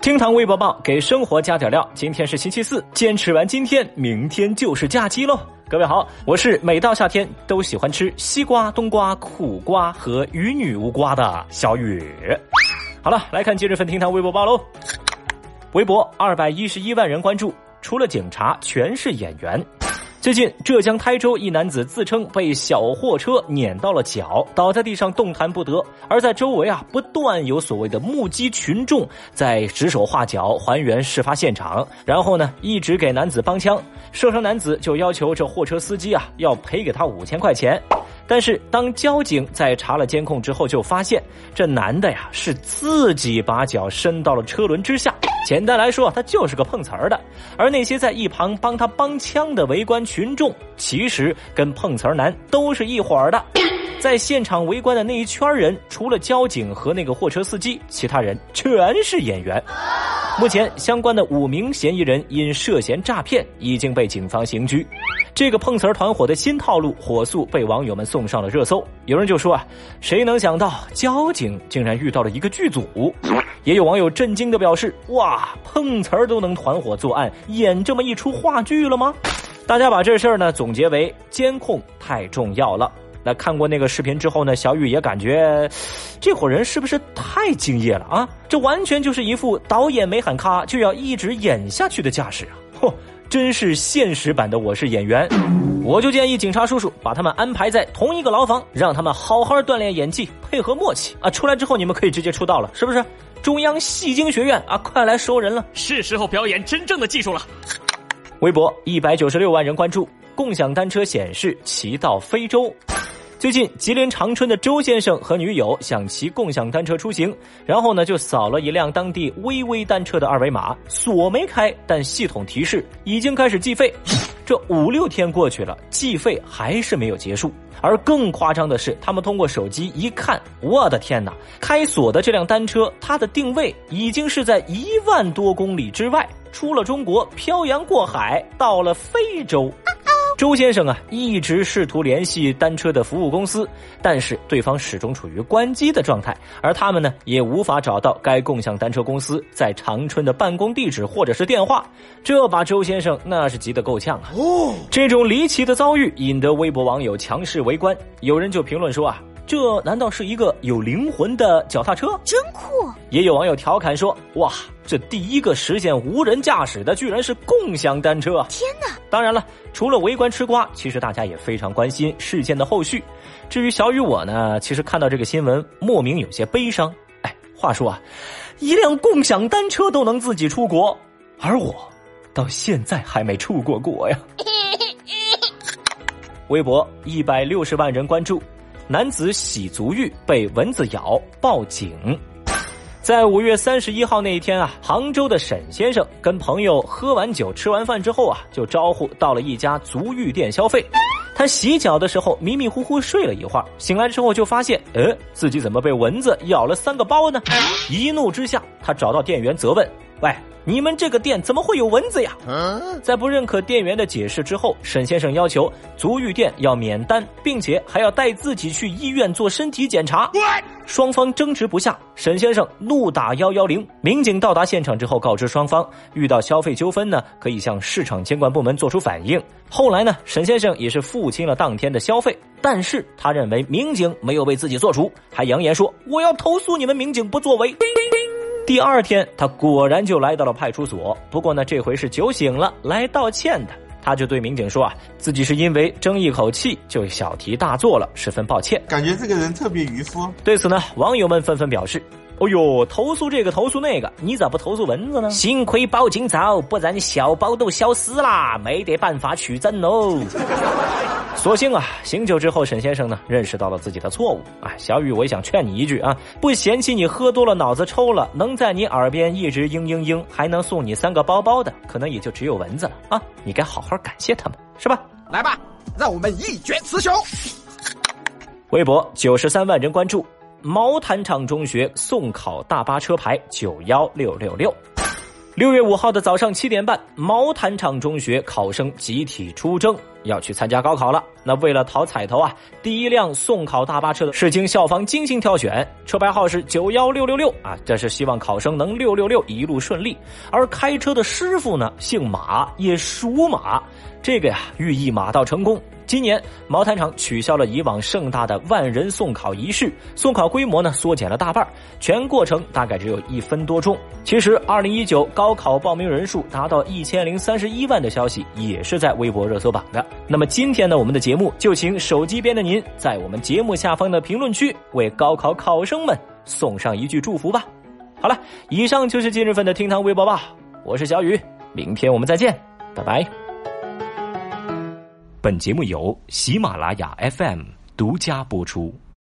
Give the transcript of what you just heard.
厅堂微博报给生活加点料。今天是星期四，坚持完今天，明天就是假期喽。各位好，我是每到夏天都喜欢吃西瓜、冬瓜、苦瓜和与女无瓜的小雨。好了，来看今日份厅堂微博报喽。微博二百一十一万人关注，除了警察，全是演员。最近，浙江台州一男子自称被小货车碾到了脚，倒在地上动弹不得。而在周围啊，不断有所谓的目击群众在指手画脚还原事发现场，然后呢，一直给男子帮腔。受伤男子就要求这货车司机啊要赔给他五千块钱。但是，当交警在查了监控之后，就发现这男的呀是自己把脚伸到了车轮之下。简单来说，他就是个碰瓷儿的。而那些在一旁帮他帮腔的围观群众，其实跟碰瓷儿男都是一伙儿的。在现场围观的那一圈人，除了交警和那个货车司机，其他人全是演员。目前，相关的五名嫌疑人因涉嫌诈骗已经被警方刑拘。这个碰瓷儿团伙的新套路，火速被网友们送上了热搜。有人就说啊，谁能想到交警竟然遇到了一个剧组？也有网友震惊的表示，哇，碰瓷儿都能团伙作案，演这么一出话剧了吗？大家把这事儿呢总结为监控太重要了。那看过那个视频之后呢，小雨也感觉，这伙人是不是太敬业了啊？这完全就是一副导演没喊咔就要一直演下去的架势啊！嚯，真是现实版的我是演员。我就建议警察叔叔把他们安排在同一个牢房，让他们好好锻炼演技，配合默契啊！出来之后你们可以直接出道了，是不是？中央戏精学院啊，快来收人了，是时候表演真正的技术了。微博一百九十六万人关注，共享单车显示骑到非洲。最近，吉林长春的周先生和女友想骑共享单车出行，然后呢就扫了一辆当地微微单车的二维码，锁没开，但系统提示已经开始计费。这五六天过去了，计费还是没有结束。而更夸张的是，他们通过手机一看，我的天哪！开锁的这辆单车，它的定位已经是在一万多公里之外，出了中国，漂洋过海到了非洲。周先生啊，一直试图联系单车的服务公司，但是对方始终处于关机的状态，而他们呢，也无法找到该共享单车公司在长春的办公地址或者是电话，这把周先生那是急得够呛啊！哦，这种离奇的遭遇引得微博网友强势围观，有人就评论说啊。这难道是一个有灵魂的脚踏车？真酷！也有网友调侃说：“哇，这第一个实现无人驾驶的，居然是共享单车！”天哪！当然了，除了围观吃瓜，其实大家也非常关心事件的后续。至于小雨我呢，其实看到这个新闻，莫名有些悲伤。哎，话说啊，一辆共享单车都能自己出国，而我到现在还没出过国呀。微博一百六十万人关注。男子洗足浴被蚊子咬，报警。在五月三十一号那一天啊，杭州的沈先生跟朋友喝完酒、吃完饭之后啊，就招呼到了一家足浴店消费。他洗脚的时候迷迷糊糊睡了一会儿，醒来之后就发现，呃，自己怎么被蚊子咬了三个包呢？一怒之下，他找到店员责问：“喂。”你们这个店怎么会有蚊子呀？在不认可店员的解释之后，沈先生要求足浴店要免单，并且还要带自己去医院做身体检查。双方争执不下，沈先生怒打幺幺零。民警到达现场之后，告知双方遇到消费纠纷呢，可以向市场监管部门做出反映。后来呢，沈先生也是付清了当天的消费，但是他认为民警没有为自己做主，还扬言说：“我要投诉你们民警不作为。”第二天，他果然就来到了派出所。不过呢，这回是酒醒了来道歉的。他就对民警说啊，自己是因为争一口气就小题大做了，十分抱歉。感觉这个人特别渔夫。对此呢，网友们纷纷表示。哦呦，投诉这个投诉那个，你咋不投诉蚊子呢？幸亏报警早，不然小包都消失啦，没得办法取证喽。所幸啊，醒酒之后，沈先生呢认识到了自己的错误。啊，小雨，我也想劝你一句啊，不嫌弃你喝多了脑子抽了，能在你耳边一直嘤嘤嘤，还能送你三个包包的，可能也就只有蚊子了啊！你该好好感谢他们，是吧？来吧，让我们一决雌雄。微博九十三万人关注。毛坦厂中学送考大巴车牌九幺六六六，六月五号的早上七点半，毛坦厂中学考生集体出征。要去参加高考了。那为了讨彩头啊，第一辆送考大巴车是经校方精心挑选，车牌号是九幺六六六啊，这是希望考生能六六六一路顺利。而开车的师傅呢，姓马，也属马，这个呀寓意马到成功。今年毛坦厂取消了以往盛大的万人送考仪式，送考规模呢缩减了大半，全过程大概只有一分多钟。其实，二零一九高考报名人数达到一千零三十一万的消息也是在微博热搜榜的。那么今天呢，我们的节目就请手机边的您在我们节目下方的评论区为高考考生们送上一句祝福吧。好了，以上就是今日份的厅堂微博报，我是小雨，明天我们再见，拜拜。本节目由喜马拉雅 FM 独家播出。